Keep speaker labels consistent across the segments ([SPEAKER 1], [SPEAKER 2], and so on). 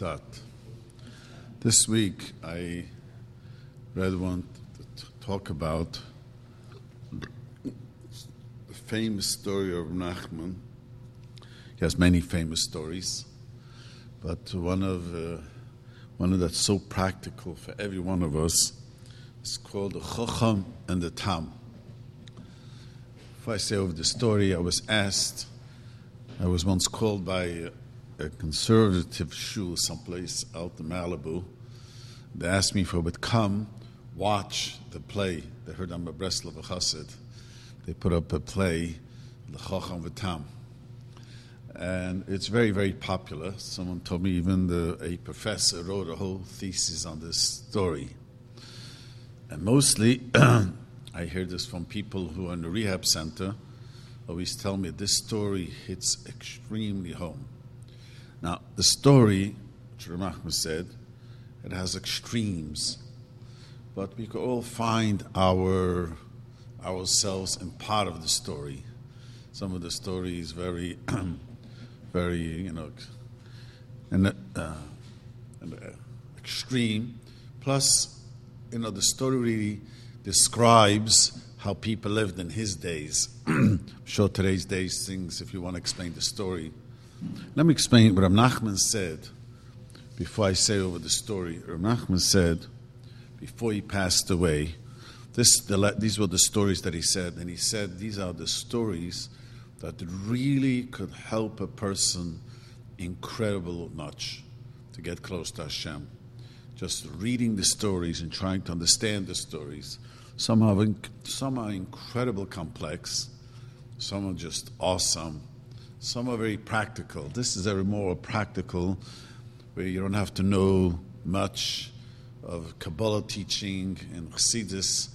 [SPEAKER 1] Start. This week I rather want to talk about the famous story of Nachman. He has many famous stories, but one of uh, one of that's so practical for every one of us is called the Chacham and the Tam. If I say over the story, I was asked I was once called by a conservative shul someplace out in Malibu. They asked me if I would come watch the play. They heard I'm a Breslov Chassid. They put up a play, the Chacham V'Tam. And it's very, very popular. Someone told me even the, a professor wrote a whole thesis on this story. And mostly, I hear this from people who are in the rehab center always tell me this story hits extremely home. Now, the story, Ramachma said, it has extremes, but we can all find our ourselves in part of the story. Some of the story is very, very, you know, and, uh, and, extreme. Plus, you know, the story really describes how people lived in his days. Sure today's days things, if you want to explain the story. Let me explain what Rav Nachman said before I say over the story. Rav Nachman said, before he passed away, this, the, these were the stories that he said, and he said these are the stories that really could help a person incredible much to get close to Hashem. Just reading the stories and trying to understand the stories some are, some are incredible complex, some are just awesome, some are very practical. This is a more practical, where you don't have to know much of Kabbalah teaching and Chassidus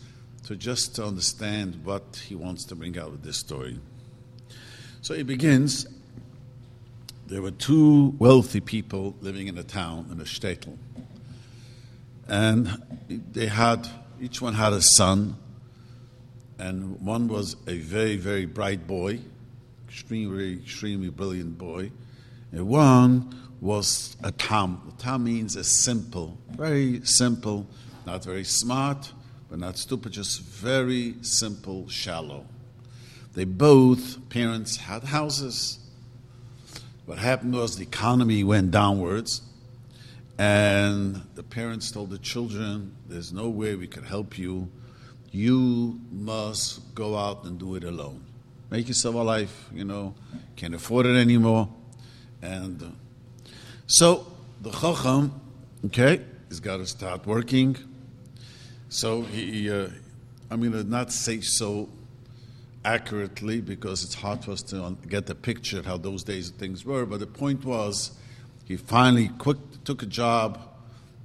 [SPEAKER 1] to just to understand what he wants to bring out with this story. So he begins. There were two wealthy people living in a town, in a shtetl. And they had each one had a son, and one was a very, very bright boy, extremely, extremely brilliant boy, and one was a tam. Tam means a simple, very simple, not very smart, but not stupid, just very simple, shallow. They both, parents, had houses. What happened was the economy went downwards and the parents told the children, There's no way we can help you. You must go out and do it alone. Make yourself a life, you know, can't afford it anymore. And uh, so the Chacham, okay, he's got to start working. So he, uh, I'm going to not say so accurately because it's hard for us to get the picture how those days things were, but the point was he finally quick, took a job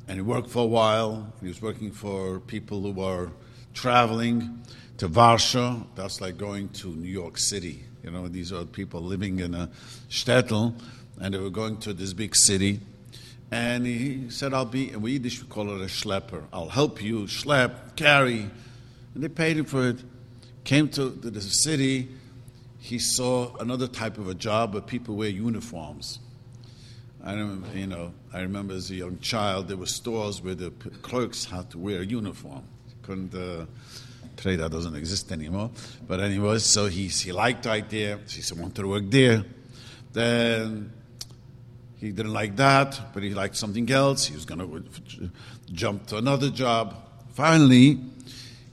[SPEAKER 1] and he worked for a while. He was working for people who were traveling to Warsaw. That's like going to New York City. You know, these are people living in a shtetl, and they were going to this big city. And he said, I'll be, in Yiddish we call it a schlepper. I'll help you schlep, carry. And they paid him for it. Came to the city, he saw another type of a job where people wear uniforms. I remember, you know, I remember as a young child, there were stores where the clerks had to wear a uniform. Couldn't, uh, today that doesn't exist anymore. But anyway, so he, he liked the idea. He wanted to work there. Then he didn't like that, but he liked something else. He was going to jump to another job. Finally,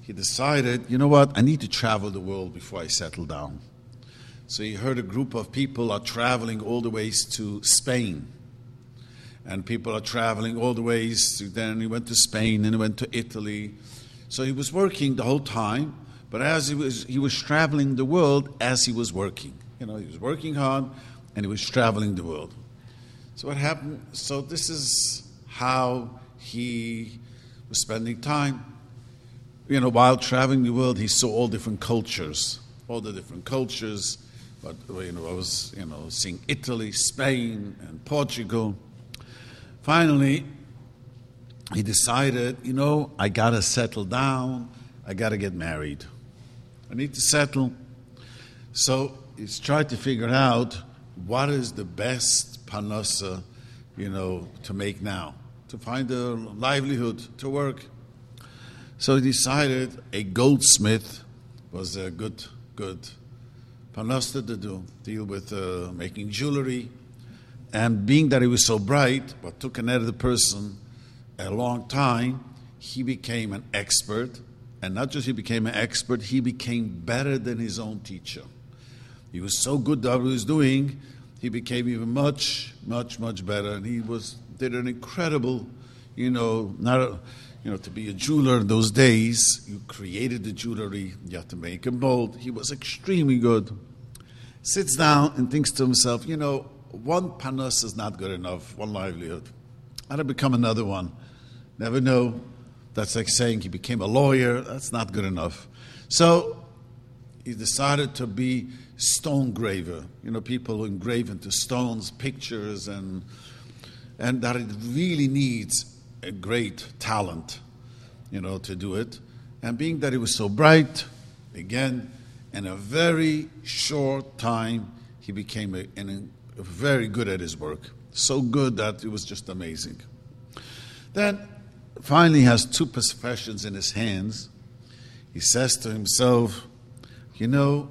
[SPEAKER 1] he decided, you know what, I need to travel the world before I settle down. So he heard a group of people are traveling all the ways to Spain and people are traveling all the ways. To, then he went to Spain and he went to Italy. So he was working the whole time, but as he was, he was traveling the world as he was working. You know, he was working hard and he was traveling the world. So what happened? So this is how he was spending time. You know, while traveling the world, he saw all different cultures, all the different cultures. But you know, I was you know seeing Italy, Spain, and Portugal. Finally, he decided, you know, I got to settle down. I got to get married. I need to settle. So he's tried to figure out what is the best parnasa, you know, to make now, to find a livelihood, to work. So he decided a goldsmith was a good, good parnasa to do, deal with uh, making jewelry. And being that he was so bright, but took another person a long time, he became an expert. And not just he became an expert, he became better than his own teacher. He was so good at what he was doing, he became even much, much, much better. And he was did an incredible, you know, not a, you know, to be a jeweler in those days, you created the jewelry, you had to make a mold. He was extremely good. Sits down and thinks to himself, you know, one panos is not good enough, one livelihood. I had to become another one. Never know. That's like saying he became a lawyer. That's not good enough. So he decided to be stone graver. You know, people who engrave into stones pictures and and that it really needs a great talent, you know, to do it. And being that he was so bright, again, in a very short time, he became a, a very good at his work. So good that it was just amazing. Then finally has two professions in his hands. He says to himself, You know,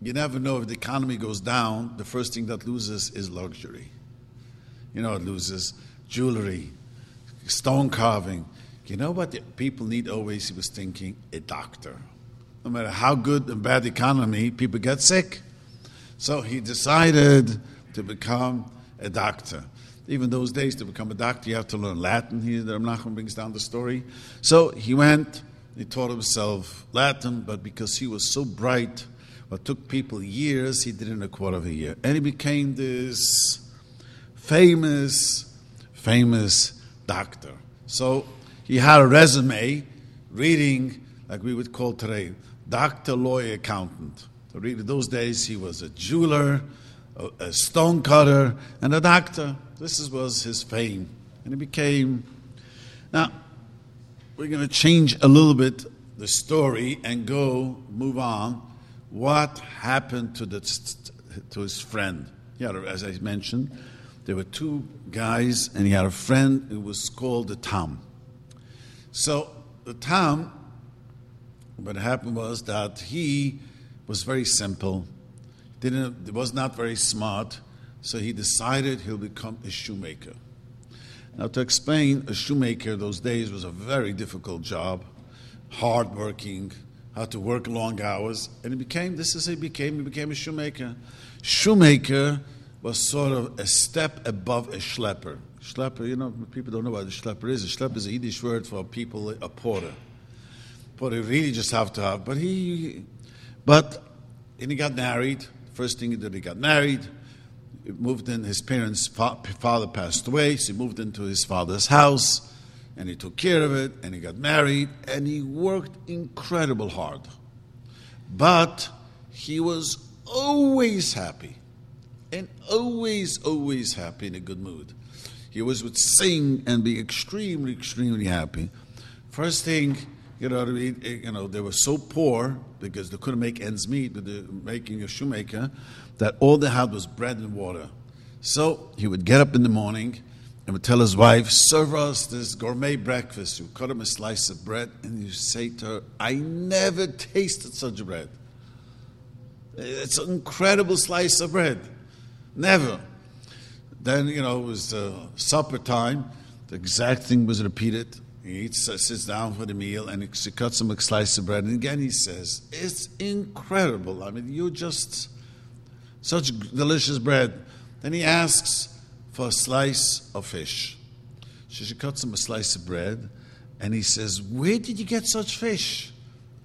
[SPEAKER 1] you never know if the economy goes down, the first thing that loses is luxury. You know, it loses jewelry, stone carving. You know what people need always, he was thinking? A doctor. No matter how good and bad the economy, people get sick. So he decided to become a doctor. Even those days, to become a doctor, you have to learn Latin. Here, the Nachman brings down the story. So he went, he taught himself Latin, but because he was so bright, what took people years, he did in a quarter of a year. And he became this famous, famous doctor. So he had a resume reading, like we would call today, doctor, lawyer, accountant. So read those days, he was a jeweler, a, a stone cutter, and a doctor. This was his fame. And he became. Now, we're going to change a little bit the story and go, move on. What happened to, the, to his friend? Yeah, as I mentioned, there were two guys, and he had a friend who was called the Tam. So the Tam, what happened was that he was very simple, didn't was not very smart, so he decided he'll become a shoemaker. Now, to explain, a shoemaker those days was a very difficult job, hard working, had to work long hours, and he became. This is he became. He became a shoemaker. Shoemaker was sort of a step above a schlepper. Schlepper, you know, people don't know what a schlepper is. A schlepper is a Yiddish word for people, a porter. Porter really just have to have. But he, but, and he got married. First thing he did, he got married. He moved in, his parents' father passed away, so he moved into his father's house, and he took care of it, and he got married, and he worked incredible hard. But he was always happy and always, always happy in a good mood. He always would sing and be extremely, extremely happy. First thing, you know, you know, they were so poor because they couldn't make ends meet with the making a shoemaker that all they had was bread and water. So he would get up in the morning and would tell his wife, serve us this gourmet breakfast. You cut him a slice of bread and you say to her, I never tasted such bread. It's an incredible slice of bread. Never. Then, you know, it was uh, supper time. The exact thing was repeated. He eats, sits down for the meal, and he cuts him a slice of bread. And again, he says, It's incredible. I mean, you just, such delicious bread. Then he asks for a slice of fish. So she cuts him a slice of bread, and he says, Where did you get such fish?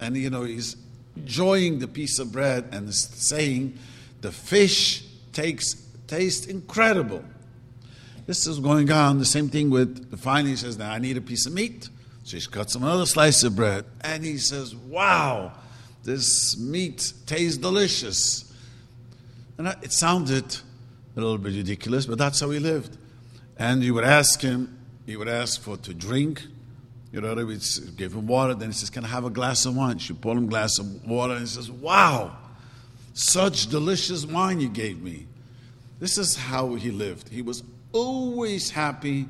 [SPEAKER 1] And, you know, he's enjoying the piece of bread and saying, The fish takes taste incredible. This is going on. The same thing with the finally he says, Now I need a piece of meat. So he cuts him another slice of bread. And he says, Wow, this meat tastes delicious. And it sounded a little bit ridiculous, but that's how he lived. And you would ask him, he would ask for to drink. You know, we give him water. Then he says, Can I have a glass of wine? She pour him a glass of water, and he says, Wow, such delicious wine you gave me. This is how he lived. He was always happy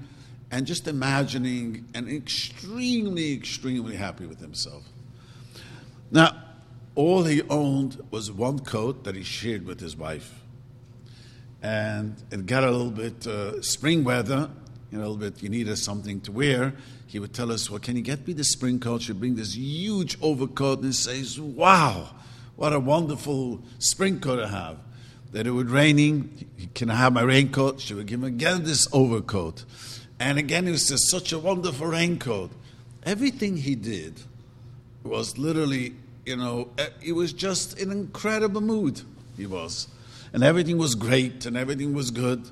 [SPEAKER 1] and just imagining and extremely, extremely happy with himself. Now, all he owned was one coat that he shared with his wife. And it got a little bit uh, spring weather, you know, a little bit, you needed something to wear. He would tell us, Well, can you get me the spring coat? She'd bring this huge overcoat and says, Wow, what a wonderful spring coat I have. That it would raining, can I have my raincoat? She would give him again this overcoat. And again, it was just such a wonderful raincoat. Everything he did was literally, you know, eh, it was just an incredible mood. He was. And everything was great and everything was good.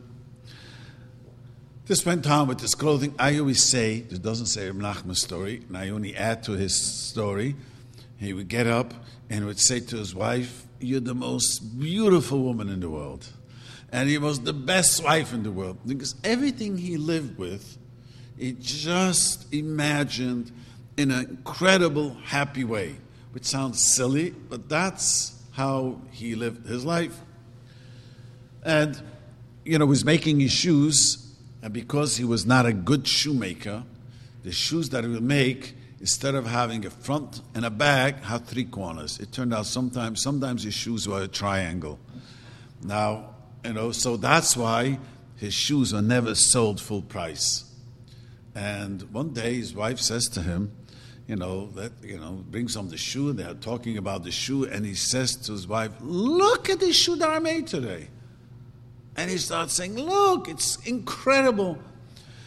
[SPEAKER 1] This went on with his clothing. I always say, this doesn't say Nachman's story, and I only add to his story. He would get up and would say to his wife, You're the most beautiful woman in the world. And he was the best wife in the world. Because everything he lived with, he just imagined in an incredible, happy way, which sounds silly, but that's how he lived his life. And, you know, he was making his shoes, and because he was not a good shoemaker, the shoes that he would make, instead of having a front and a back, had three corners. It turned out sometimes, sometimes his shoes were a triangle. Now, you know, so that's why his shoes were never sold full price. And one day his wife says to him, you know, that, you know, brings him the shoe, they're talking about the shoe, and he says to his wife, Look at the shoe that I made today. And he starts saying, Look, it's incredible.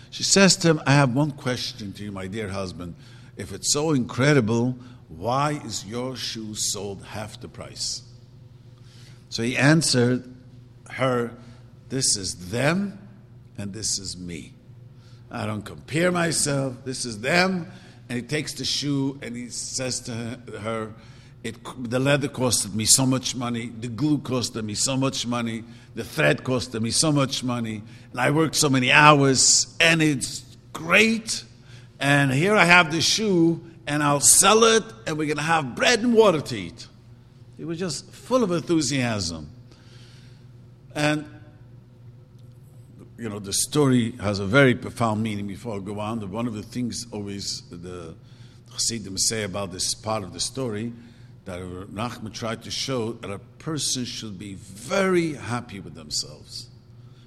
[SPEAKER 1] She says to him, I have one question to you, my dear husband. If it's so incredible, why is your shoe sold half the price? So he answered, her, this is them and this is me. I don't compare myself. This is them. And he takes the shoe and he says to her, it, the leather costed me so much money, the glue costed me so much money, the thread costed me so much money, and I worked so many hours, and it's great. And here I have the shoe, and I'll sell it, and we're going to have bread and water to eat. He was just full of enthusiasm. And, you know, the story has a very profound meaning before I go on. One of the things always the Chassidim say about this part of the story that Nachman tried to show that a person should be very happy with themselves.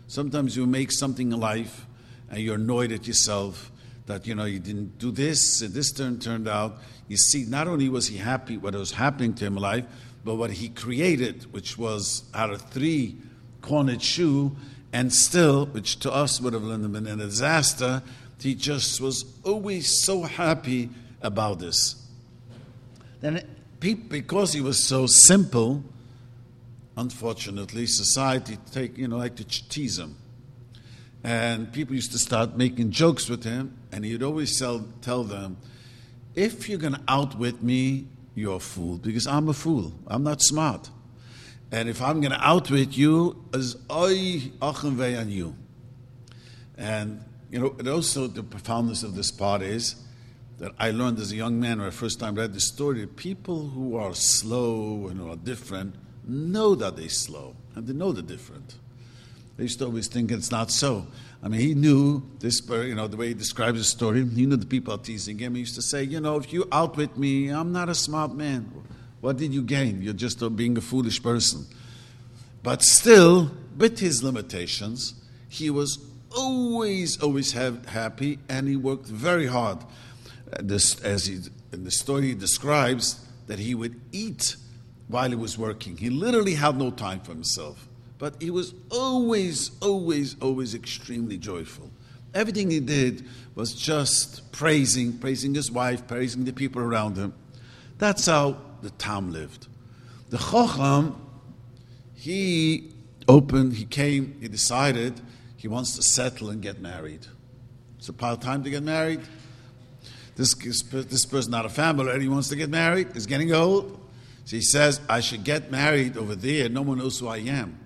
[SPEAKER 1] Sometimes you make something in life and you're annoyed at yourself that you know you didn't do this, this turn turned out. You see, not only was he happy what was happening to him in life, but what he created, which was out of three cornered shoe, and still, which to us would have been a disaster, he just was always so happy about this. Then, because he was so simple, unfortunately, society take you know like to tease him, and people used to start making jokes with him, and he'd always tell, tell them, "If you're going to outwit me, you're a fool because I'm a fool. I'm not smart." And if I'm going to outwit you, as I achenvei on you. And, you know, and also the profoundness of this part is that I learned as a young man when I first time read the story that people who are slow and who are different know that they're slow and they know they're different. They used to always think it's not so. I mean, he knew this, you know, the way he describes the story, he knew the people are teasing him. He used to say, you know, if you outwit me, I'm not a smart man. What did you gain? You're just being a foolish person. But still, with his limitations, he was always, always have, happy and he worked very hard. This, as he, in the story, he describes that he would eat while he was working. He literally had no time for himself. But he was always, always, always extremely joyful. Everything he did was just praising, praising his wife, praising the people around him. That's how the Tam lived. The Chacham, he opened, he came, he decided he wants to settle and get married. It's about time to get married. This, this person not a family already wants to get married, he's getting old. So he says, I should get married over there. No one knows who I am.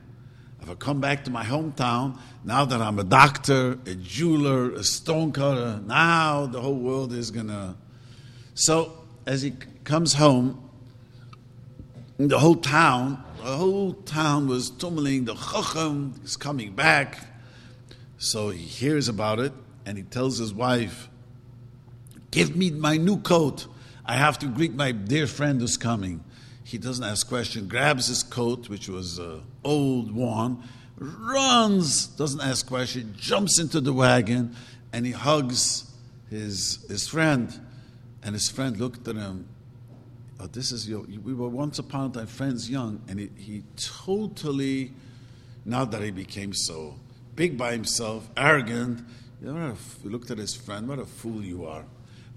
[SPEAKER 1] If I come back to my hometown, now that I'm a doctor, a jeweler, a stonecutter, now the whole world is going to. So as he comes home, the whole town The whole town was tumbling. The Chacham is coming back. So he hears about it and he tells his wife, Give me my new coat. I have to greet my dear friend who's coming. He doesn't ask question, grabs his coat, which was uh, old, one, runs, doesn't ask question, jumps into the wagon, and he hugs his, his friend. And his friend looked at him, oh, this is your, we were once upon a time friends young, and he, he totally, now that he became so big by himself, arrogant, you know, he looked at his friend, what a fool you are.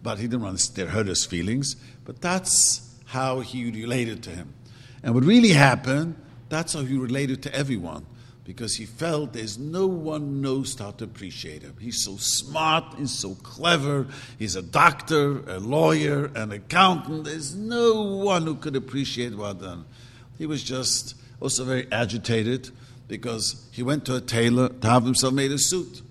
[SPEAKER 1] But he didn't want to hurt his feelings, but that's how he related to him. And what really happened, that's how he related to everyone because he felt there's no one knows how to appreciate him. He's so smart, he's so clever, he's a doctor, a lawyer, an accountant. There's no one who could appreciate what done. He was just also very agitated because he went to a tailor to have himself made a suit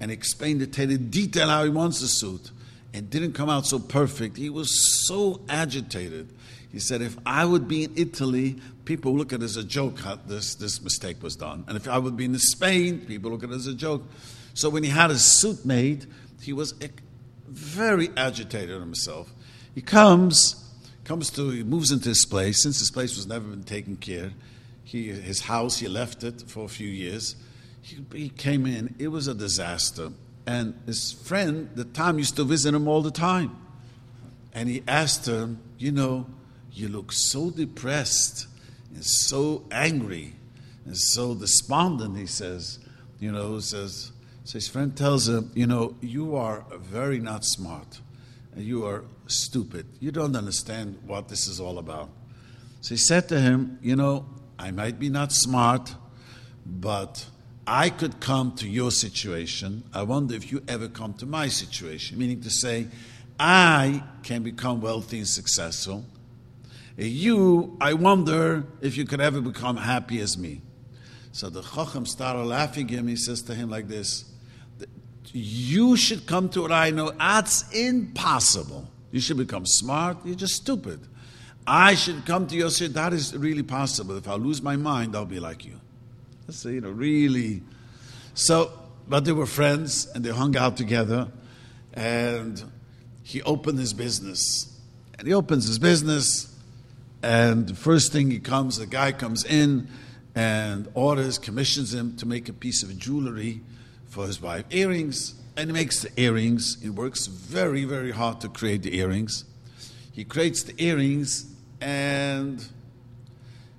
[SPEAKER 1] and explained the tailor detail how he wants the suit and didn't come out so perfect. He was so agitated. He said, if I would be in Italy, people look at it as a joke how this, this mistake was done. And if I would be in Spain, people look at it as a joke. So when he had his suit made, he was very agitated himself. He comes, comes to, he moves into his place. Since his place was never been taken care, he, his house, he left it for a few years. He, he came in, it was a disaster. And his friend, the Tam, used to visit him all the time. And he asked him, You know, you look so depressed and so angry and so despondent, he says. You know, says, so his friend tells him, You know, you are very not smart. And you are stupid. You don't understand what this is all about. So he said to him, You know, I might be not smart, but I could come to your situation. I wonder if you ever come to my situation. Meaning to say, I can become wealthy and successful. You, I wonder if you could ever become happy as me. So the Chacham started laughing at him. He says to him like this You should come to what I know. That's impossible. You should become smart. You're just stupid. I should come to your city. That is really possible. If I lose my mind, I'll be like you. That's, you know, really. So, but they were friends and they hung out together. And he opened his business. And he opens his business. And the first thing he comes, the guy comes in and orders, commissions him to make a piece of jewelry for his wife. Earrings. And he makes the earrings. He works very, very hard to create the earrings. He creates the earrings, and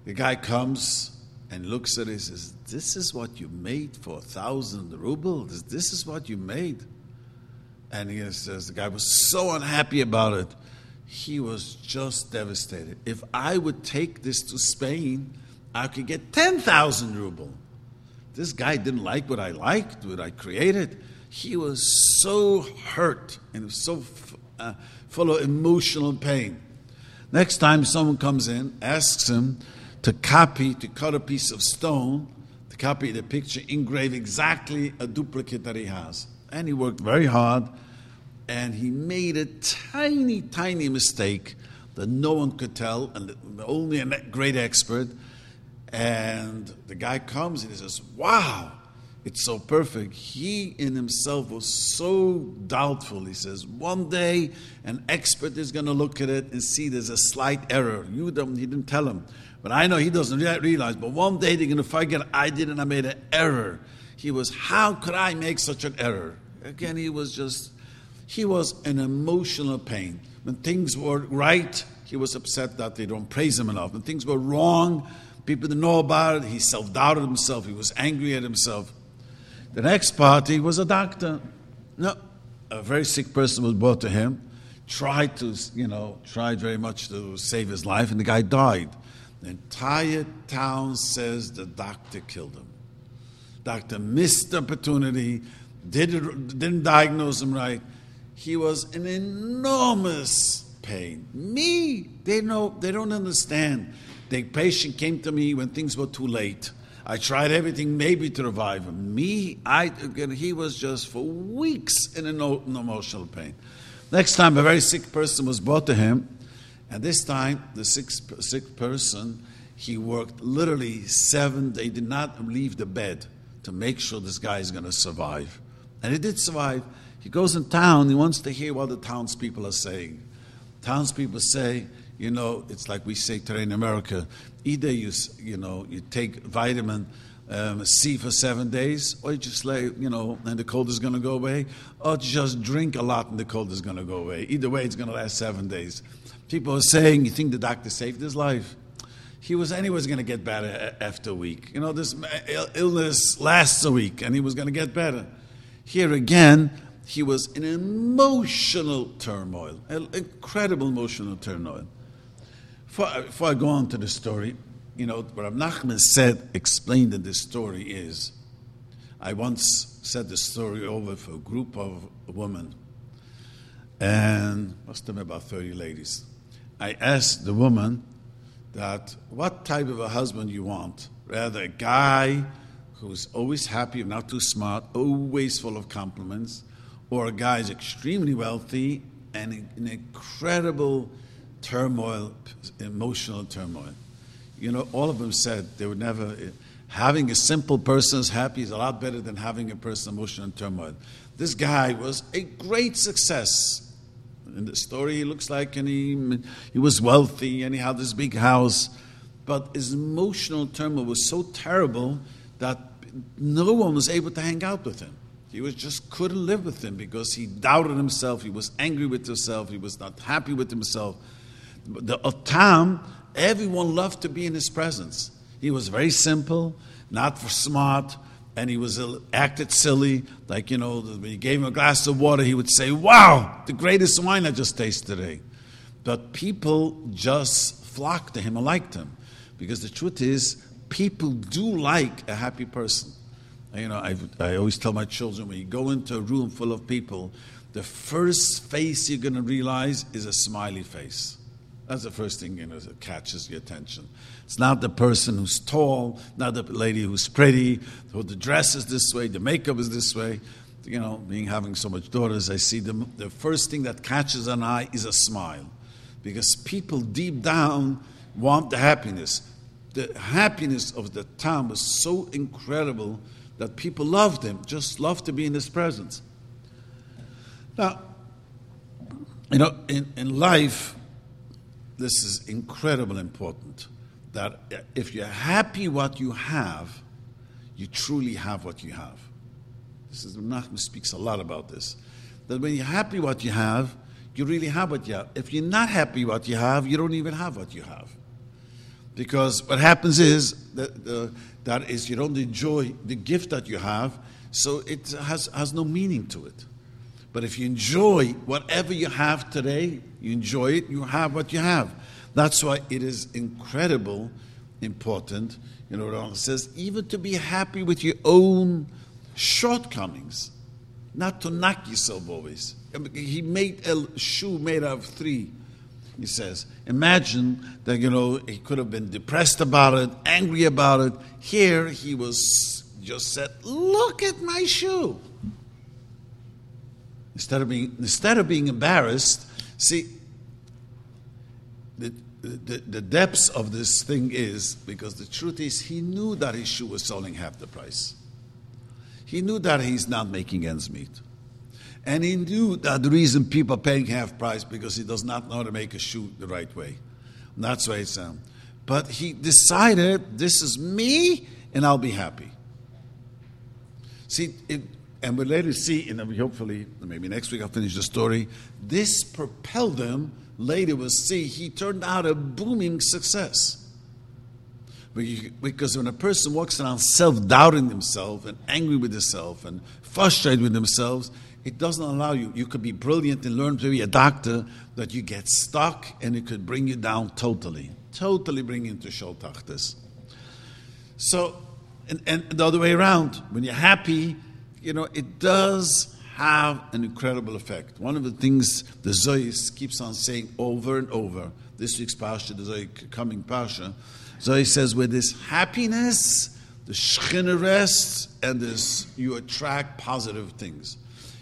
[SPEAKER 1] the guy comes and looks at it and says, This is what you made for a thousand rubles? This is what you made? And he says, The guy was so unhappy about it. He was just devastated. If I would take this to Spain, I could get 10,000 rubles. This guy didn't like what I liked, what I created. He was so hurt and so uh, full of emotional pain. Next time someone comes in, asks him, to copy, to cut a piece of stone, to copy the picture, engrave exactly a duplicate that he has. And he worked very hard, and he made a tiny, tiny mistake that no one could tell, and only a great expert. And the guy comes and he says, Wow, it's so perfect. He in himself was so doubtful. He says, One day an expert is going to look at it and see there's a slight error. You don't, he didn't tell him. But I know he doesn't realize. But one day they're going to forget I did and I made an error. He was, how could I make such an error? Again, he was just, he was in emotional pain. When things were right, he was upset that they don't praise him enough. When things were wrong, people didn't know about it. He self doubted himself. He was angry at himself. The next party was a doctor. No, a very sick person was brought to him, tried to, you know, tried very much to save his life, and the guy died. The entire town says the doctor killed him. Doctor missed the opportunity, didn't, didn't diagnose him right. He was in enormous pain. Me, they know they don't understand. The patient came to me when things were too late. I tried everything maybe to revive him. Me, I again, he was just for weeks in an emotional pain. Next time, a very sick person was brought to him, and this time, the sick, sick person, He worked literally seven, they did not leave the bed to make sure this guy is going to survive. And he did survive. He goes in town, he wants to hear what the townspeople are saying. Townspeople say, you know, it's like we say today in America, either you, you know, you take vitamin um, C for seven days, or you just lay, you know, and the cold is going to go away, or just drink a lot and the cold is going to go away. Either way, it's going to last seven days. People are saying, you think the doctor saved his life? He was anyways going to get better after a week. You know, this illness lasts a week, and he was going to get better. Here again, he was in emotional turmoil, incredible emotional turmoil. Before, before I go on to the story, you know, what Rav Nachman said, explained in this story is, I once said the story over for a group of women, and must have been about 30 ladies. I asked the woman that what type of a husband you want, rather a guy who's always happy, not too smart, always full of compliments, or a guy who's extremely wealthy and an incredible turmoil, emotional turmoil. You know, all of them said they would never. Having a simple person is happy is a lot better than having a person emotional in turmoil. This guy was a great success. In the story, he looks like and he, he was wealthy and he had this big house. But his emotional turmoil was so terrible that no one was able to hang out with him. He was just couldn't live with him because he doubted himself. He was angry with himself. He was not happy with himself. The Otam, everyone loved to be in his presence. He was very simple, not for smart, and he was uh, acted silly. Like, you know, when you gave him a glass of water, he would say, Wow, the greatest wine I just tasted today. But people just flocked to him and liked him. Because the truth is, people do like a happy person. You know, I, I always tell my children when you go into a room full of people, the first face you're going to realize is a smiley face. That's the first thing you know that catches your attention. It's not the person who's tall, not the lady who's pretty, who the dress is this way, the makeup is this way. You know, being having so much daughters, I see them. The first thing that catches an eye is a smile, because people deep down want the happiness. The happiness of the town was so incredible that people loved him, just loved to be in his presence. Now, you know, in, in life, this is incredibly important that if you're happy what you have, you truly have what you have. This is Nachman speaks a lot about this. That when you're happy what you have, you really have what you have. If you're not happy what you have, you don't even have what you have. Because what happens is that, uh, that is you don't enjoy the gift that you have, so it has, has no meaning to it. But if you enjoy whatever you have today, you enjoy it, you have what you have. That's why it is incredible important, you know, what Ron says, even to be happy with your own shortcomings, not to knock yourself always. He made a shoe made out of three. He says, imagine that, you know, he could have been depressed about it, angry about it. Here he was just said, look at my shoe. Instead of being, instead of being embarrassed, see, the, the, the depths of this thing is because the truth is he knew that his shoe was selling half the price. He knew that he's not making ends meet. And he knew that the reason people are paying half price because he does not know how to make a shoe the right way. And that's why it's um, but he decided this is me and I'll be happy. See, it, and we'll later see, and hopefully, maybe next week I'll finish the story. This propelled him. Later we'll see he turned out a booming success. Because when a person walks around self doubting himself and angry with himself and frustrated with themselves, it doesn't allow you. You could be brilliant and learn to be a doctor, but you get stuck and it could bring you down totally. Totally bring you into Sholtachtas. So, and, and the other way around, when you're happy, you know, it does have an incredible effect. One of the things the Zohis keeps on saying over and over, this week's Parsha, the Zohar coming Parsha, Zohar says, with this happiness, the Shekhinah rests, and this, you attract positive things.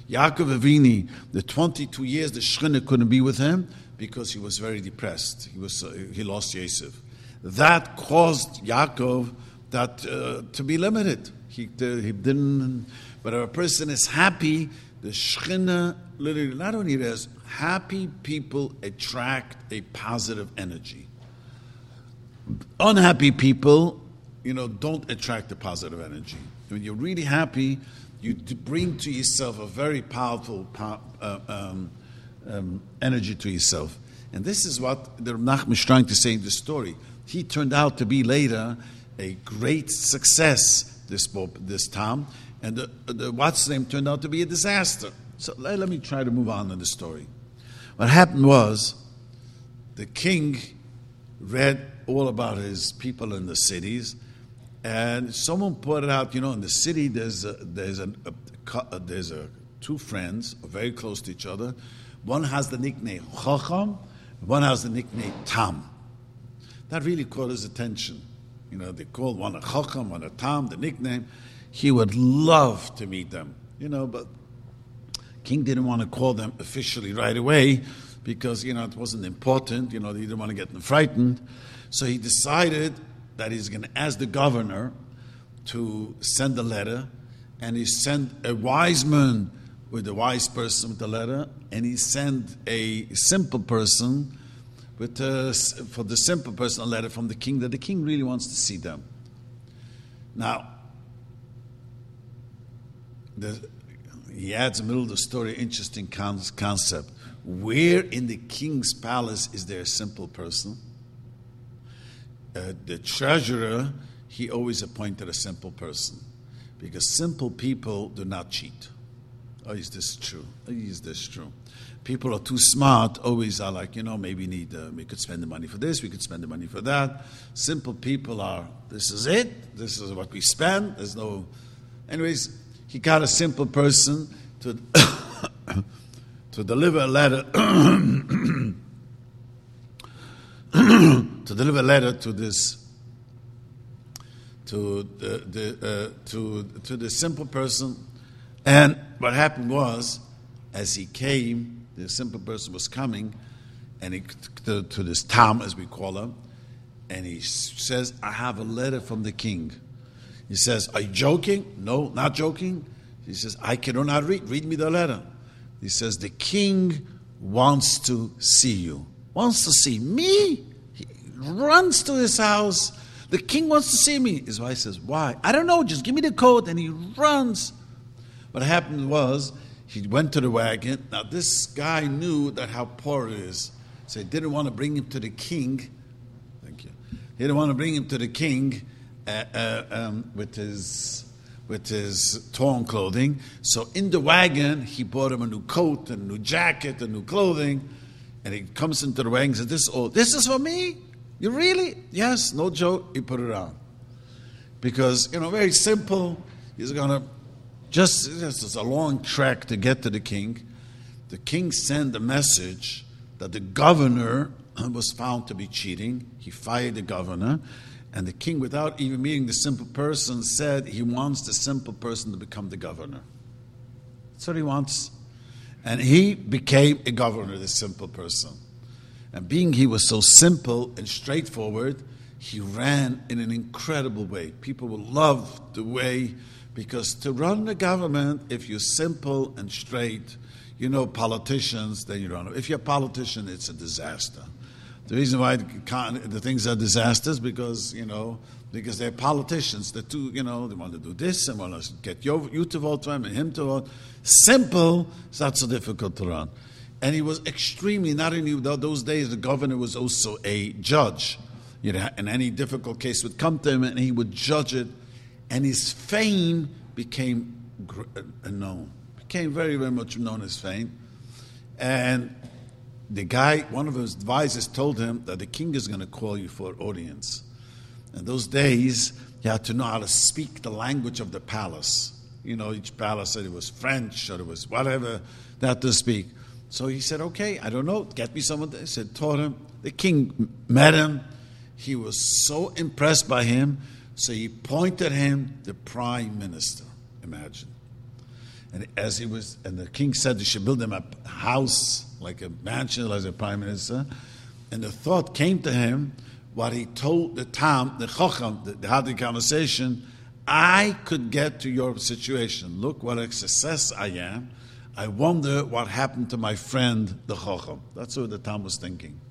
[SPEAKER 1] Yaakov Avinu, the 22 years the Shekhinah couldn't be with him because he was very depressed. He, was, uh, he lost Yosef. that caused Yaakov that uh, to be limited. He, he didn't. But if a person is happy, the Shekhinah literally not only does happy people attract a positive energy. Unhappy people, you know, don't attract a positive energy. When you're really happy, you bring to yourself a very powerful uh, um, um, energy to yourself. And this is what the Nachman is trying to say in the story. He turned out to be later a great success, this, this time, and the, the what's name turned out to be a disaster. So let, let me try to move on in the story. What happened was the king read all about his people in the cities, and someone pointed out, you know, in the city there's a, there's a, a, there's a two friends very close to each other. One has the nickname Chacham, one has the nickname Tam. That really caught his attention. You know, they called one a Chacham, one a Tam, the nickname. He would love to meet them, you know, but King didn't want to call them officially right away because, you know, it wasn't important. You know, he didn't want to get them frightened. So he decided that he's going to ask the governor to send a letter, and he sent a wise man with a wise person with the letter, and he sent a simple person with a, for the simple person a letter from the king that the king really wants to see them. Now, the, he adds in the middle of the story interesting concept. Where in the king's palace is there a simple person? Uh, the treasurer, he always appointed a simple person because simple people do not cheat. Oh, is this true? Is this true? People are too smart, always are like, you know, maybe need, uh, we could spend the money for this, we could spend the money for that. Simple people are, this is it, this is what we spend, there's no. Anyways, he got a simple person to, to deliver a letter. to deliver a letter to this to the, the uh, to to the simple person and what happened was, as he came, the simple person was coming, and he to, to this town, as we call him, and he says, "I have a letter from the king." He says, "Are you joking? No, not joking." He says, "I cannot read. Read me the letter." He says, "The king wants to see you. Wants to see me." He runs to his house. The king wants to see me. His wife says, Why? I don't know, just give me the coat. And he runs. What happened was he went to the wagon. Now this guy knew that how poor it is, so he didn't want to bring him to the king. Thank you. He didn't want to bring him to the king uh, uh, um, with his with his torn clothing. So in the wagon, he bought him a new coat, and a new jacket, and new clothing, and he comes into the wagon and says, "This oh, this is for me. You really? Yes, no joke." He put it on because you know, very simple. He's gonna just it's a long trek to get to the king. The king sent a message that the governor was found to be cheating. He fired the governor. And the king, without even meeting the simple person, said he wants the simple person to become the governor. That's what he wants. And he became a governor, the simple person. And being he was so simple and straightforward, he ran in an incredible way. People will love the way because to run the government, if you're simple and straight, you know politicians, then you run. If you're a politician, it's a disaster. The reason why the things are disasters because you know because they're politicians. They're too you know they want to do this and want to get you, you to vote for him and him to vote. Simple, it's not so difficult to run. And he was extremely not only those days. The governor was also a judge. You know, and any difficult case would come to him, and he would judge it and his fame became uh, known, became very, very much known as fame. And the guy, one of his advisors, told him that the king is going to call you for audience. In those days, you had to know how to speak the language of the palace. You know, each palace said it was French or it was whatever they had to speak. So he said, "Okay, I don't know. Get me someone." They said, taught him. The king met him. He was so impressed by him so he appointed him the prime minister. Imagine. And as he was, and the king said they should build him a house, like a mansion, as a prime minister. And the thought came to him what he told the Tam, the Chacham, they had the conversation, I could get to your situation. Look what a success I am. I wonder what happened to my friend, the Chacham. That's what the Tam was thinking.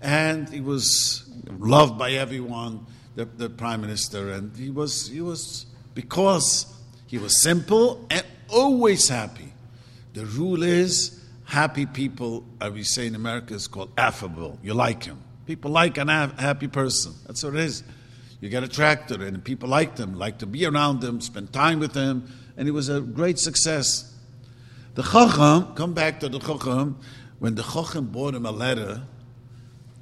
[SPEAKER 1] And he was loved by everyone, the, the prime minister, and he was, he was, because he was simple and always happy. The rule is, happy people, as we say in America, is called affable. You like him. People like an happy person. That's what it is. You get attracted, and people like them, like to be around them, spend time with them, and it was a great success. The Chacham, come back to the Chacham, when the Chacham brought him a letter,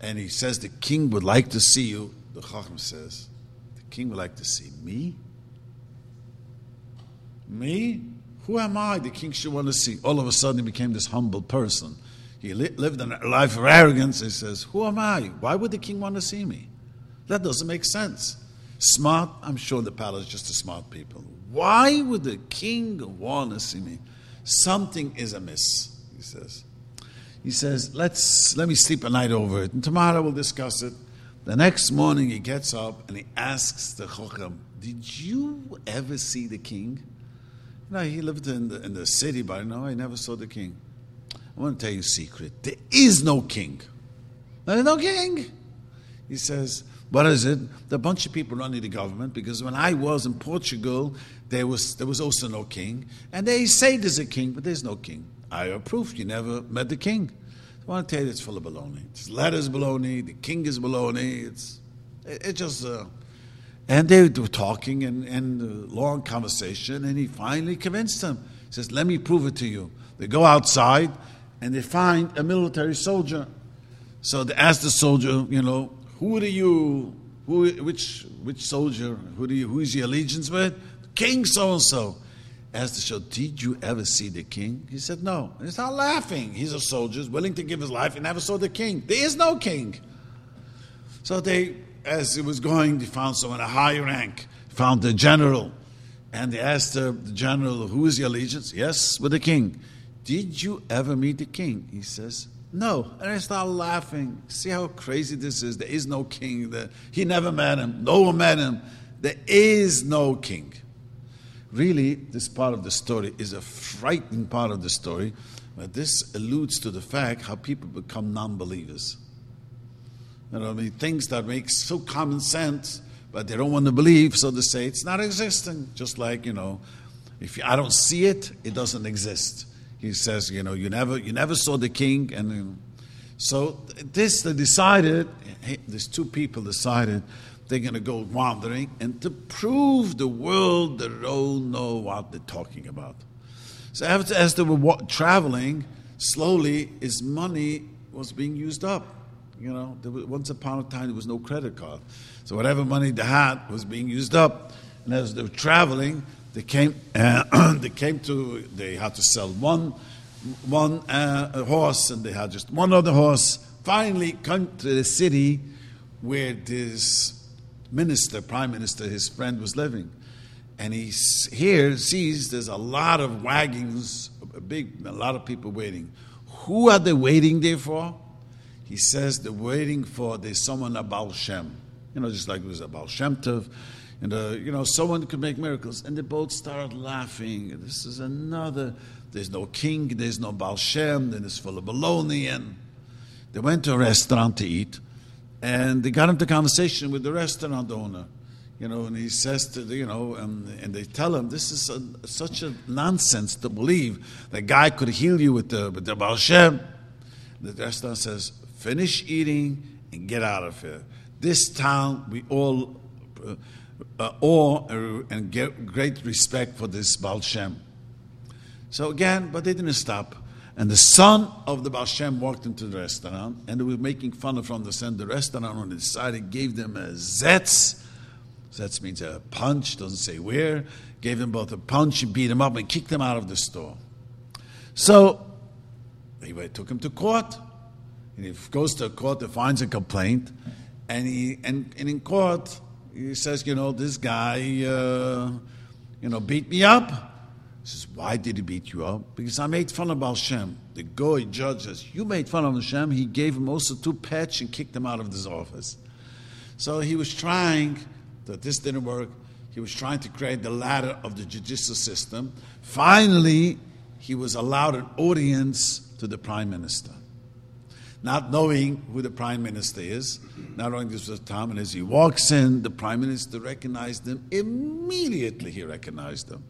[SPEAKER 1] and he says, The king would like to see you, the Chacham says, The king would like to see me? Me? Who am I? The king should want to see. All of a sudden, he became this humble person. He li- lived a life of arrogance. He says, Who am I? Why would the king want to see me? That doesn't make sense. Smart, I'm sure the palace is just a smart people. Why would the king want to see me? Something is amiss, he says. He says, Let's let me sleep a night over it, and tomorrow we'll discuss it. The next morning he gets up and he asks the Chacham, Did you ever see the king? No, he lived in the, in the city, but no, I never saw the king. I want to tell you a secret. There is no king. There's no king. He says, what is it? There are bunch of people running the government because when I was in Portugal, there was, there was also no king. And they say there's a king, but there's no king. I proof you never met the king. I want to tell you it's full of baloney. It's letters baloney, the king is baloney. It's, it, it just, uh, and they were talking and, and a long conversation, and he finally convinced them. He says, Let me prove it to you. They go outside and they find a military soldier. So they ask the soldier, you know, who do you, who, which, which soldier, who do you, who is your allegiance with? King so and so. Asked the soldier, did you ever see the king? He said, no. And he started laughing. He's a soldier, willing to give his life, He never saw the king. There is no king. So they as it was going, they found someone a high rank, found the general, and they asked the, the general, Who is your allegiance? Yes, with the king. Did you ever meet the king? He says, No. And I start laughing. See how crazy this is. There is no king. There. He never met him. No one met him. There is no king. Really, this part of the story is a frightening part of the story, but this alludes to the fact how people become non believers. You know, I mean, things that make so common sense, but they don't want to believe, so they say it's not existing. Just like you know, if I don't see it, it doesn't exist. He says, you know, you never, you never saw the king, and you know, so this they decided. These two people decided they're going to go wandering, and to prove the world they don't know what they're talking about. So after, as they were traveling, slowly his money was being used up. You know, was, once upon a time there was no credit card, so whatever money they had was being used up. And as they were traveling, they came. Uh, they came to. They had to sell one, one uh, horse, and they had just one other horse. Finally, come to the city where this minister, prime minister, his friend was living, and he here sees there's a lot of wagons, a big, a lot of people waiting. Who are they waiting there for? he says they're waiting for there's someone a Baal Shem. You know, just like it was a Baal Shem Tov. And, uh, you know, someone could make miracles. And they both started laughing. This is another, there's no king, there's no Baal Shem, then it's full of baloney. And they went to a restaurant to eat. And they got into conversation with the restaurant owner. You know, and he says to the, you know, um, and they tell him this is a, such a nonsense to believe that guy could heal you with the with the Baal Shem. The restaurant says, finish eating, and get out of here. This town, we all uh, uh, awe and get great respect for this Baal Shem. So again, but they didn't stop. And the son of the Baal Shem walked into the restaurant, and they were making fun of from the center. The restaurant on the side he gave them a zetz. Zetz means a punch, doesn't say where. Gave them both a punch and beat them up and kicked them out of the store. So, he took him to court. And he goes to court, he finds a complaint, and he and, and in court he says, you know, this guy, uh, you know, beat me up. He says, why did he beat you up? Because I made fun of Hashem. The goy judge says, you made fun of Hashem. He gave him also two pets and kicked him out of his office. So he was trying, that this didn't work. He was trying to create the ladder of the judicial system. Finally, he was allowed an audience to the prime minister. Not knowing who the prime minister is, not knowing this was Tam, and as he walks in, the prime minister recognized him. Immediately, he recognized him.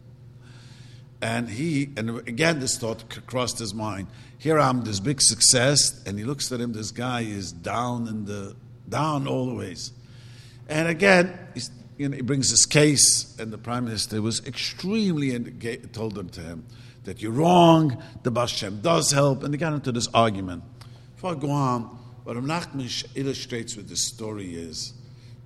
[SPEAKER 1] And he, and again, this thought crossed his mind. Here I'm, this big success, and he looks at him. This guy is down in the down all the ways. And again, you know, he brings his case, and the prime minister was extremely told them to him that you're wrong. The Baal Shem does help, and they got into this argument. Before I go on, what Nachman illustrates with this story is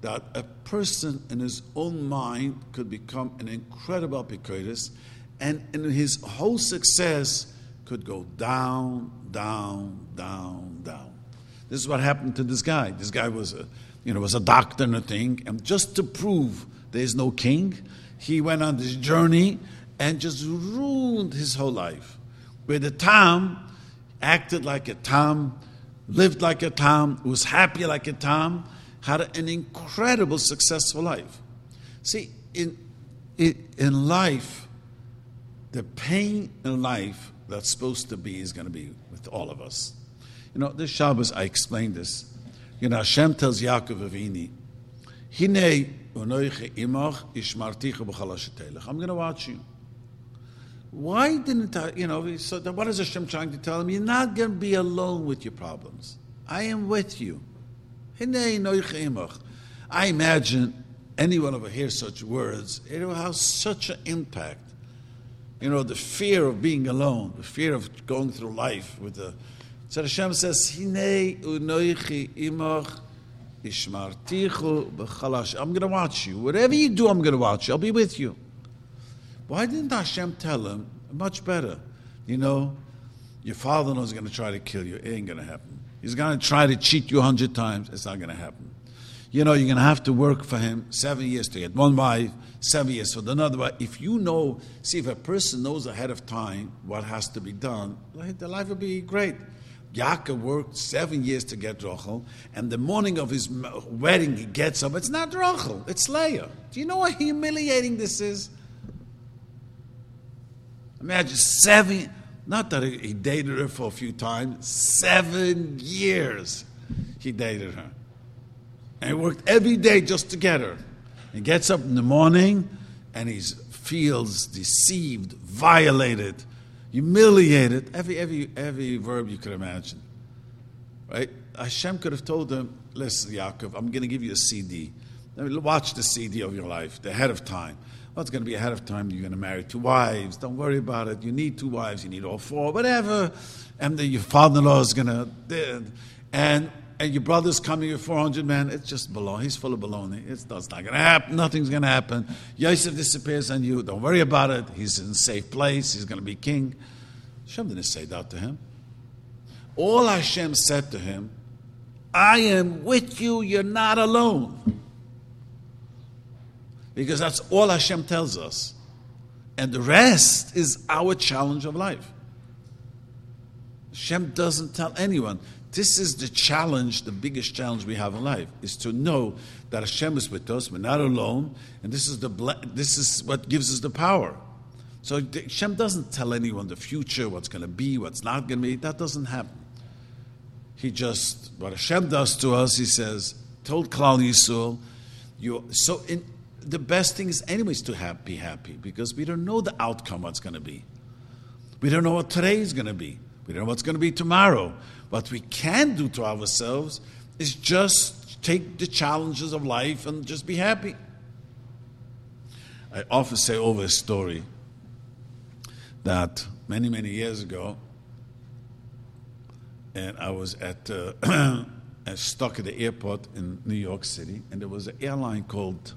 [SPEAKER 1] that a person in his own mind could become an incredible epicurus and in his whole success could go down, down, down, down. This is what happened to this guy. This guy was a, you know, was a doctor and a thing, and just to prove there is no king, he went on this journey and just ruined his whole life. Where the Tam acted like a Tam, lived like a Tam, was happy like a Tam, had an incredible successful life. See, in, in life, the pain in life that's supposed to be is going to be with all of us. You know, this Shabbos, I explained this. You know, Hashem tells Yaakov Avinu, Hine unoiche imach ishmarticha b'chalashetelech. I'm going to watch you. Why didn't I, you know, so what is Hashem trying to tell him? You're not going to be alone with your problems. I am with you. Hine unoiche imach. I imagine anyone over here such words, it will have such an impact you know, the fear of being alone, the fear of going through life with the. So Hashem says, unoichi ishmartichu b'chalash. I'm going to watch you. Whatever you do, I'm going to watch you. I'll be with you. Why didn't Hashem tell him much better? You know, your father-in-law is going to try to kill you. It ain't going to happen. He's going to try to cheat you a hundred times. It's not going to happen you know, you're going to have to work for him seven years to get one wife, seven years for another wife. If you know, see, if a person knows ahead of time what has to be done, the life will be great. Yaakov worked seven years to get Rachel, and the morning of his wedding, he gets up. It's not Rachel, it's Leah. Do you know how humiliating this is? Imagine seven, not that he dated her for a few times, seven years he dated her. And he worked every day just to get her. He gets up in the morning and he feels deceived, violated, humiliated. Every, every, every verb you could imagine. Right? Hashem could have told him, listen, Yaakov, I'm going to give you a CD. Watch the CD of your life, the ahead of time. What's going to be ahead of time? You're going to marry two wives. Don't worry about it. You need two wives. You need all four. Whatever. And then your father-in-law is going to... And and your brother's coming with 400 men, it's just baloney. He's full of baloney. It's, not going to happen. Nothing's going to happen. Yosef disappears on you. Don't worry about it. He's in a safe place. He's going to be king. Hashem didn't say that to him. All Hashem said to him, I am with you. You're not alone. Because that's all Hashem tells us. And the rest is our challenge of life. Hashem doesn't tell anyone. This is the challenge, the biggest challenge we have in life, is to know that Hashem is with us, we're not alone, and this is, the, this is what gives us the power. So Hashem doesn't tell anyone the future, what's going to be, what's not going to be. That doesn't happen. He just, what Hashem does to us, he says, told Klal Yisrael, you so in, the best thing is anyways to have, be happy because we don't know the outcome, what's going to be. We don't know what today is going to be. We don't know what's going to be tomorrow. What we can do to ourselves is just take the challenges of life and just be happy. I often say over a story that many, many years ago, and I was at uh, stuck at the airport in New York City, and there was an airline called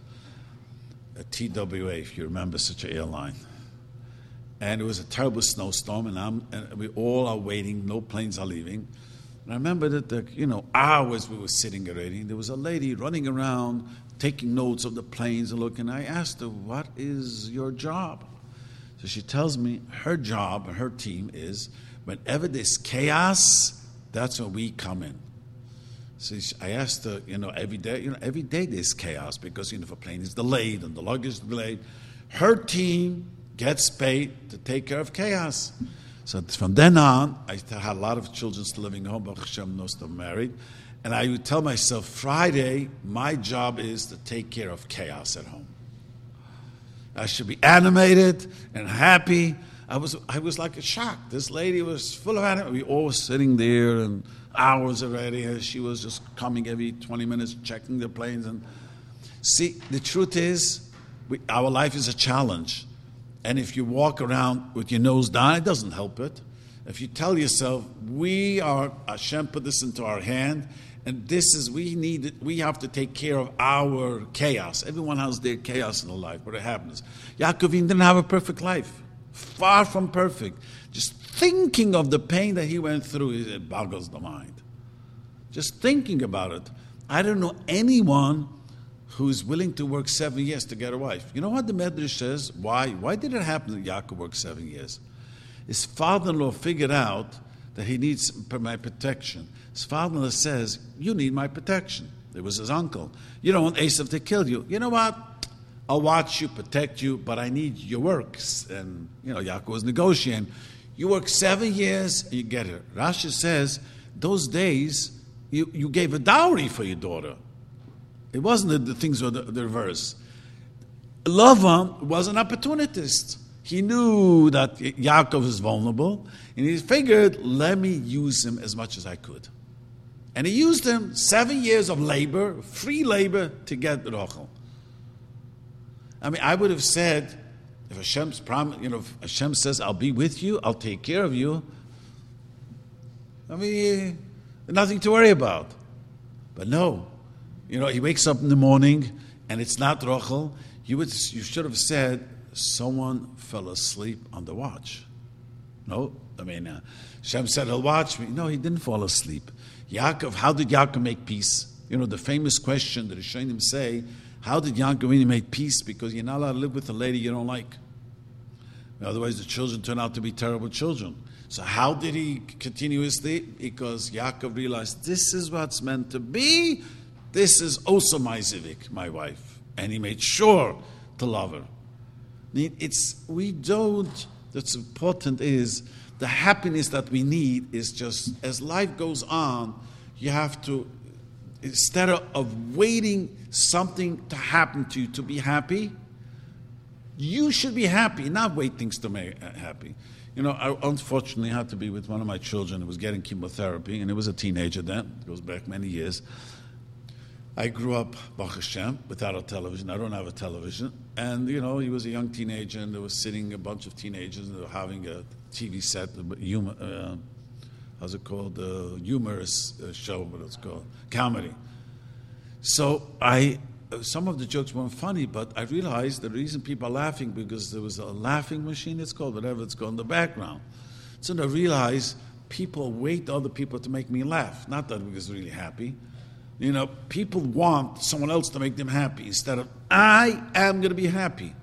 [SPEAKER 1] a TWA, if you remember such an airline and it was a terrible snowstorm, and, I'm, and we all are waiting. No planes are leaving. And I remember that the you know hours we were sitting already. There was a lady running around taking notes of the planes and looking. I asked her, "What is your job?" So she tells me her job and her team is whenever there's chaos, that's when we come in. So I asked her, you know, every day, you know, every day there's chaos because, you know, if a plane is delayed and the luggage is delayed, her team gets paid to take care of chaos. So from then on, I had a lot of children still living home, but Hashem, no still married. And I would tell myself, Friday, my job is to take care of chaos at home. I should be animated and happy. I was, I was like a shock. This lady was full of animation. We all were sitting there and hours already. She was just coming every 20 minutes, checking the planes. And see, the truth is, we, our life is a challenge. And if you walk around with your nose down, it doesn't help it. If you tell yourself, we are, Hashem put this into our hand, and this is, we need, we have to take care of our chaos. Everyone has their chaos in their life, but it happens. Yaakov didn't have a perfect life, far from perfect. Just thinking of the pain that he went through, it boggles the mind. Just thinking about it. I don't know anyone who's willing to work seven years to get a wife. You know what the Medrash says? Why? Why did it happen that Yaakov worked seven years? His father-in-law figured out that he needs my protection. His father-in-law says, "You need my protection." It was his uncle. You don't want Esav to kill you. You know what? I'll watch you, protect you, but I need your works. And you know, Yaakov was negotiating. You work seven years, and you get her. Rashi says, those days you, you gave a dowry for your daughter. It wasn't that the things were the, the reverse. Lavan was an opportunist. He knew that Yaakov is vulnerable, and he figured, let me use him as much as I could. And he used him seven years of labor, free labor, to get Rachel. I mean, I would have said, if Hashem's promise, you know, if Hashem says, I'll be with you, I'll take care of you, I mean, nothing to worry about. But no, you know, he wakes up in the morning and it's not Rachel. You, would, you should have said, someone fell asleep on the watch. No, I mean, uh, Shem said he'll watch me. No, he didn't fall asleep. Yaakov, how did Yaakov make peace? You know, the famous question that Rishonim say, how did Yaakov really make peace? Because you're not allowed to live with a lady you don't like. Otherwise, the children turn out to be terrible children. So, how did he continuously? Because Yaakov realized this is what's meant to be. This is also my Zivik, my wife. And he made sure to love her. It's, we don't, that's important is the happiness that we need is just, as life goes on, you have to, instead of waiting something to happen to you to be happy, you should be happy, not wait things to make uh, happy. You know, I unfortunately had to be with one of my children who was getting chemotherapy, and he was a teenager then, it goes back many years. I grew up, Baruch Hashem, without a television. I don't have a television. And, you know, he was a young teenager, and there was sitting a bunch of teenagers, and they were having a TV set, humor, uh, how's it called? A humorous uh, show, what it's called, comedy. So I, some of the jokes weren't funny, but I realized the reason people are laughing because there was a laughing machine, it's called, whatever it's called, in the background. So I realized people wait other people to make me laugh. Not that I was really happy. You know, people want someone else to make them happy instead of I am going to be happy.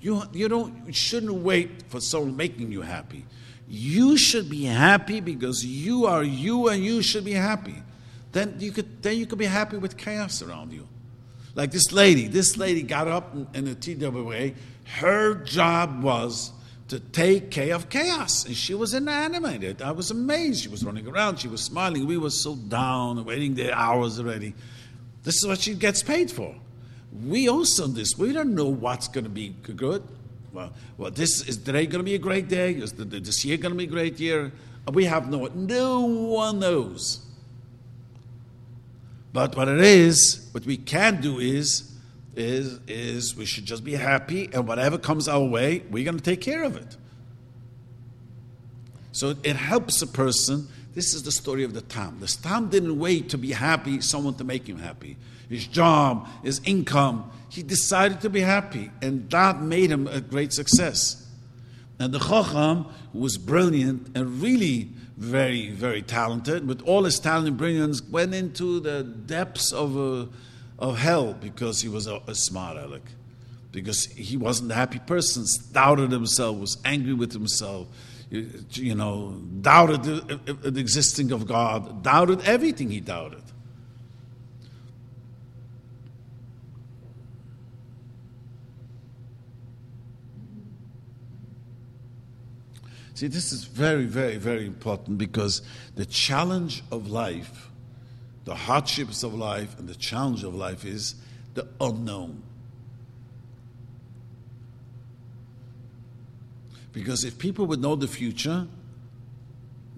[SPEAKER 1] You, you don't you shouldn't wait for someone making you happy. You should be happy because you are you and you should be happy. Then you could then you could be happy with chaos around you. Like this lady, this lady got up in, in the TWA. Her job was to take care of chaos. And she was inanimated. I was amazed. She was running around, she was smiling. We were so down, waiting there hours already. This is what she gets paid for. We also this. We don't know what's going to be good. Well, well, this is today going to be a great day? Is this year going to be a great year? We have no no one knows. But what it is, what we can do is is, is we should just be happy, and whatever comes our way, we're going to take care of it. So it helps a person. This is the story of the Tam. The Tam didn't wait to be happy, someone to make him happy. His job, his income, he decided to be happy, and that made him a great success. And the Chacham, was brilliant and really very, very talented, with all his talent and brilliance, went into the depths of a of hell because he was a, a smart aleck, because he wasn't a happy person, doubted himself, was angry with himself, you, you know, doubted the, the existing of God, doubted everything he doubted. See, this is very, very, very important because the challenge of life the hardships of life, and the challenge of life is the unknown. Because if people would know the future,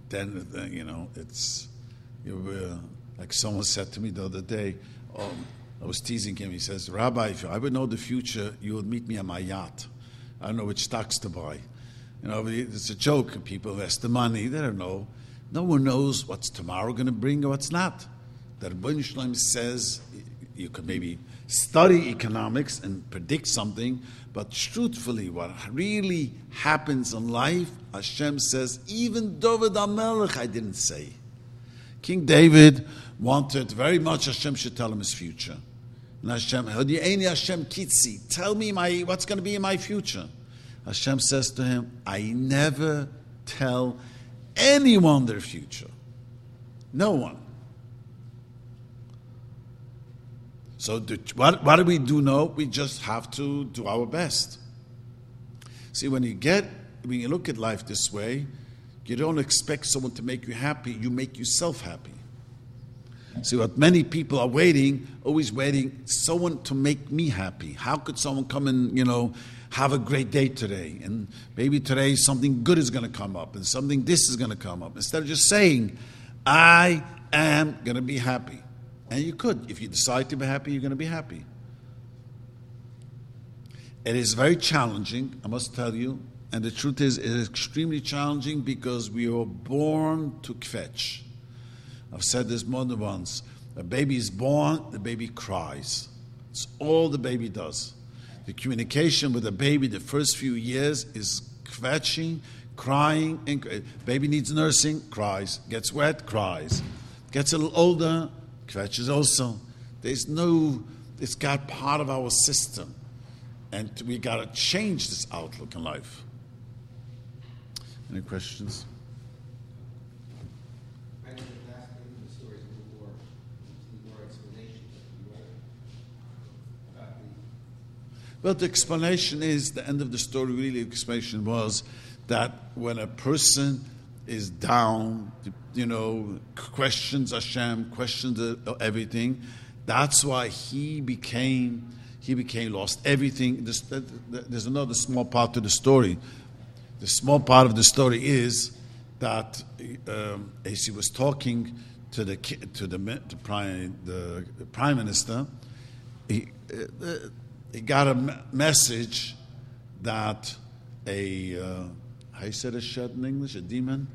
[SPEAKER 1] then, you know, it's, you like someone said to me the other day, um, I was teasing him. He says, Rabbi, if I would know the future, you would meet me on my yacht. I don't know which stocks to buy. You know, it's a joke. People invest the money. They don't know. No one knows what's tomorrow going to bring or what's not. That Rabbi Shalom says you could maybe study economics and predict something, but truthfully, what really happens in life, Hashem says, even David HaMelech, I didn't say. King David wanted very much Hashem should tell him his future. And Hashem, Hashem Kitzi, tell me my, what's going to be in my future. Hashem says to him, I never tell anyone their future. No one. So, do, what, what do we do now? We just have to do our best. See, when you get, when you look at life this way, you don't expect someone to make you happy, you make yourself happy. See, what many people are waiting, always waiting, someone to make me happy. How could someone come and, you know, have a great day today? And maybe today something good is going to come up and something this is going to come up. Instead of just saying, I am going to be happy. And you could. If you decide to be happy, you're going to be happy. It is very challenging, I must tell you. And the truth is, it is extremely challenging because we are born to kvetch. I've said this more than once. A baby is born, the baby cries. It's all the baby does. The communication with the baby the first few years is kvetching, crying. And, baby needs nursing, cries. Gets wet, cries. Gets a little older, kvetches also. Oh, there's no, it's got part of our system. And we got to change this outlook in life. Any questions? Well, the explanation is the end of the story. Really, the explanation was that when a person is down, you know, questions Hashem, questions everything, that's why he became he became lost everything. There's, another small part to the story. The small part of the story is that um, as he was talking to the to the, the prime the prime minister, he. Uh, he got a message that a, uh, how you said a shed in English, a demon?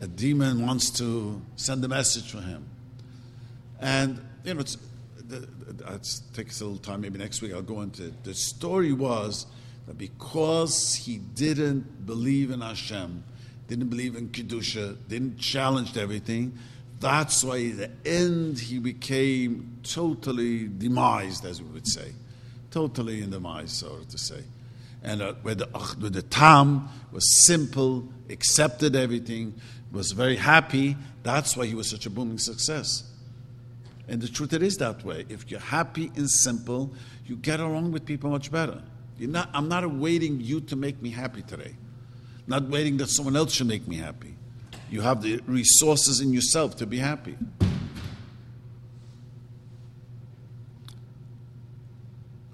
[SPEAKER 1] A demon wants to send a message for him. And, you know, it's, it takes a little time, maybe next week I'll go into it. The story was that because he didn't believe in Hashem, didn't believe in Kedusha, didn't challenge everything, that's why at the end he became totally demised, as we would say totally in the mice, so to say. And uh, where, the, uh, where the Tam was simple, accepted everything, was very happy, that's why he was such a booming success. And the truth, it is that way. If you're happy and simple, you get along with people much better. Not, I'm not awaiting you to make me happy today. Not waiting that someone else should make me happy. You have the resources in yourself to be happy.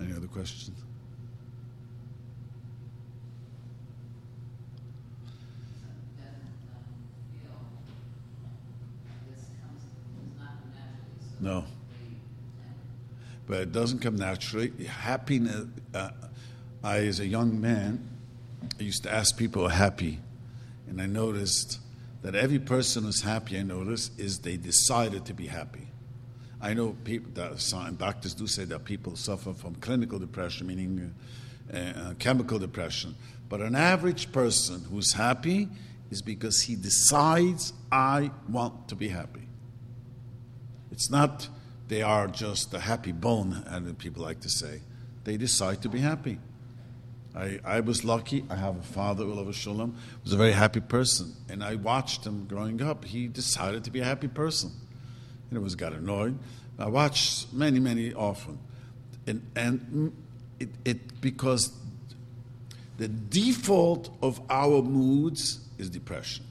[SPEAKER 1] Any other No. But it doesn't come naturally. Happiness, uh, I, as a young man, I used to ask people are happy. And I noticed that every person who's happy, I noticed, is they decided to be happy. I know people that doctors do say that people suffer from clinical depression, meaning uh, uh, chemical depression. But an average person who's happy is because he decides, I want to be happy. It's not they are just a happy bone, and people like to say. They decide to be happy. I, I was lucky. I have a father, Ulava Shalom, was a very happy person. And I watched him growing up. He decided to be a happy person and it was got annoyed. I watched many, many often, and and it, it because the default of our moods is depression.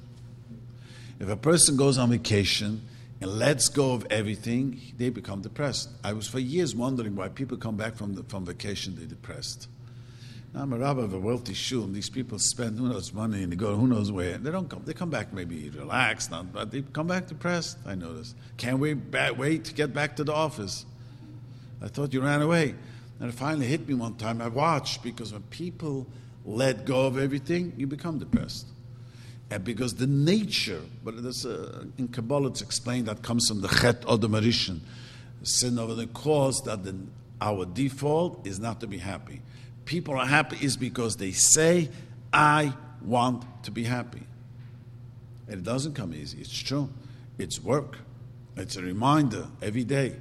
[SPEAKER 1] If a person goes on vacation and lets go of everything, they become depressed. I was for years wondering why people come back from, the, from vacation, they're depressed. Now, I'm a rabbi of a wealthy shul, and these people spend who knows money and they go who knows where. They don't come. They come back maybe relaxed, not, but they come back depressed. I noticed. Can't wait, wait to get back to the office. I thought you ran away, and it finally hit me one time. I watched because when people let go of everything, you become depressed. And because the nature, but uh, in Kabbalah it's explained that comes from the Chet or the Marishan, sin over the cause that the, our default is not to be happy people are happy is because they say, I want to be happy. And it doesn't come easy. It's true. It's work. It's a reminder every day.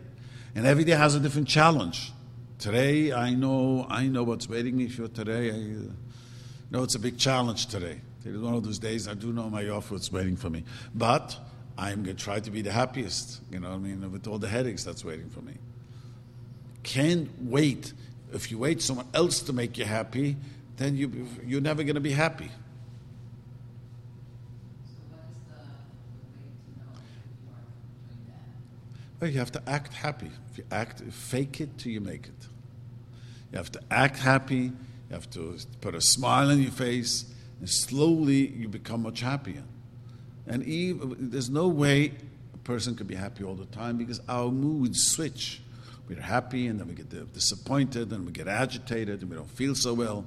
[SPEAKER 1] And every day has a different challenge. Today, I know, I know what's waiting me for today. I uh, know it's a big challenge today. It's one of those days I do know my offer what's waiting for me. But I'm going to try to be the happiest, you know I mean, with all the headaches that's waiting for me. Can't wait if you wait someone else to make you happy, then you, you're never going to be happy. Well, you have to act happy. If you act, fake it till you make it. You have to act happy. You have to put a smile on your face, and slowly you become much happier. And even, there's no way a person could be happy all the time because our moods switch we're happy and then we get disappointed and we get agitated and we don't feel so well.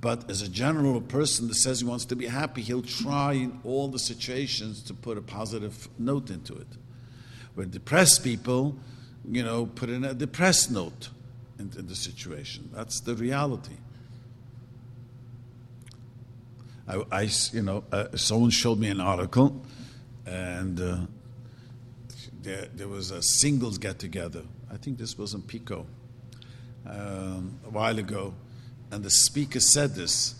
[SPEAKER 1] But as a general person that says he wants to be happy, he'll try in all the situations to put a positive note into it. Where depressed people, you know, put in a depressed note into the situation. That's the reality. I, I you know, uh, someone showed me an article, and uh, there, there was a singles get together I think this was in Pico um, a while ago, and the speaker said this.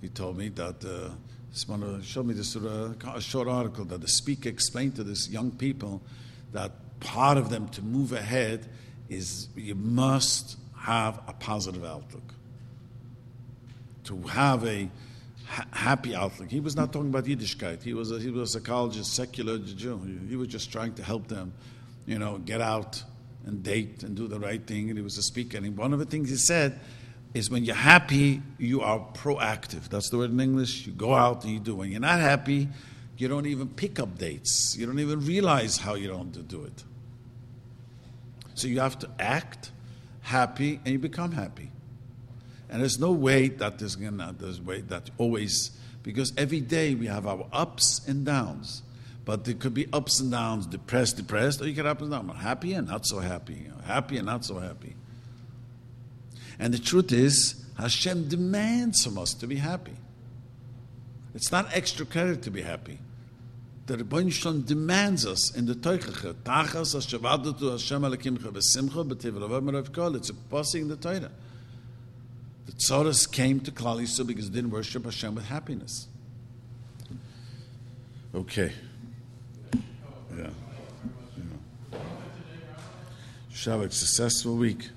[SPEAKER 1] He told me that uh, someone showed me this uh, a short article that the speaker explained to these young people that part of them to move ahead is you must have a positive outlook. To have a ha- happy outlook. He was not talking about Yiddishkeit. He was a, he was a psychologist, secular Jew. He, he was just trying to help them, you know, get out and date and do the right thing. And he was a speaker. And one of the things he said is when you're happy, you are proactive. That's the word in English. You go out and you do. When you're not happy, you don't even pick up dates. You don't even realize how you don't do it. So you have to act happy and you become happy. And there's no way that there's gonna there's way that always because every day we have our ups and downs. But there could be ups and downs, depressed, depressed, or you get up and down, happy and not so happy, happy and not so happy. And the truth is, Hashem demands from us to be happy. It's not extra credit to be happy. The Rebbeinu Shalom demands us in the Teichacha, Tachas Hashem Alekimcha V'simcha B'tiv. It's a passing in the Torah. The Tzoras came to Klal Yisrael because they didn't worship Hashem with happiness. Okay. Yeah. yeah. A successful week.